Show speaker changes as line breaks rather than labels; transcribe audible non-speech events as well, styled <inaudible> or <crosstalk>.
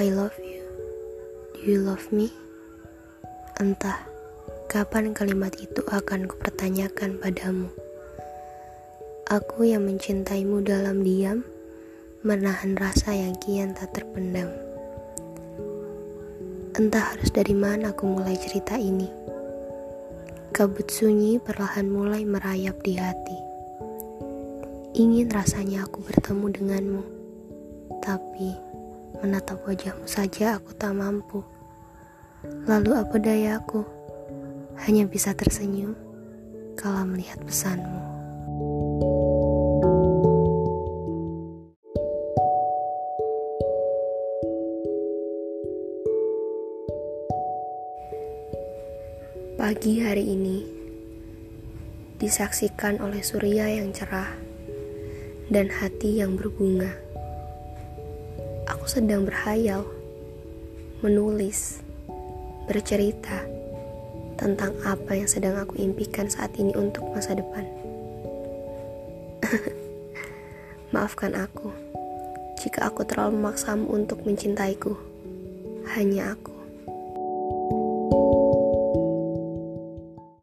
I love you. Do you love me? Entah kapan kalimat itu akan kupertanyakan padamu. Aku yang mencintaimu dalam diam, menahan rasa yang kian tak terpendam. Entah harus dari mana aku mulai cerita ini. Kabut sunyi perlahan mulai merayap di hati. Ingin rasanya aku bertemu denganmu, tapi menatap wajahmu saja aku tak mampu. Lalu apa dayaku? Hanya bisa tersenyum kalau melihat pesanmu. Pagi hari ini disaksikan oleh surya yang cerah dan hati yang berbunga. Aku sedang berhayal, menulis, bercerita tentang apa yang sedang aku impikan saat ini untuk masa depan. <laughs> Maafkan aku jika aku terlalu memaksamu untuk mencintaiku. Hanya aku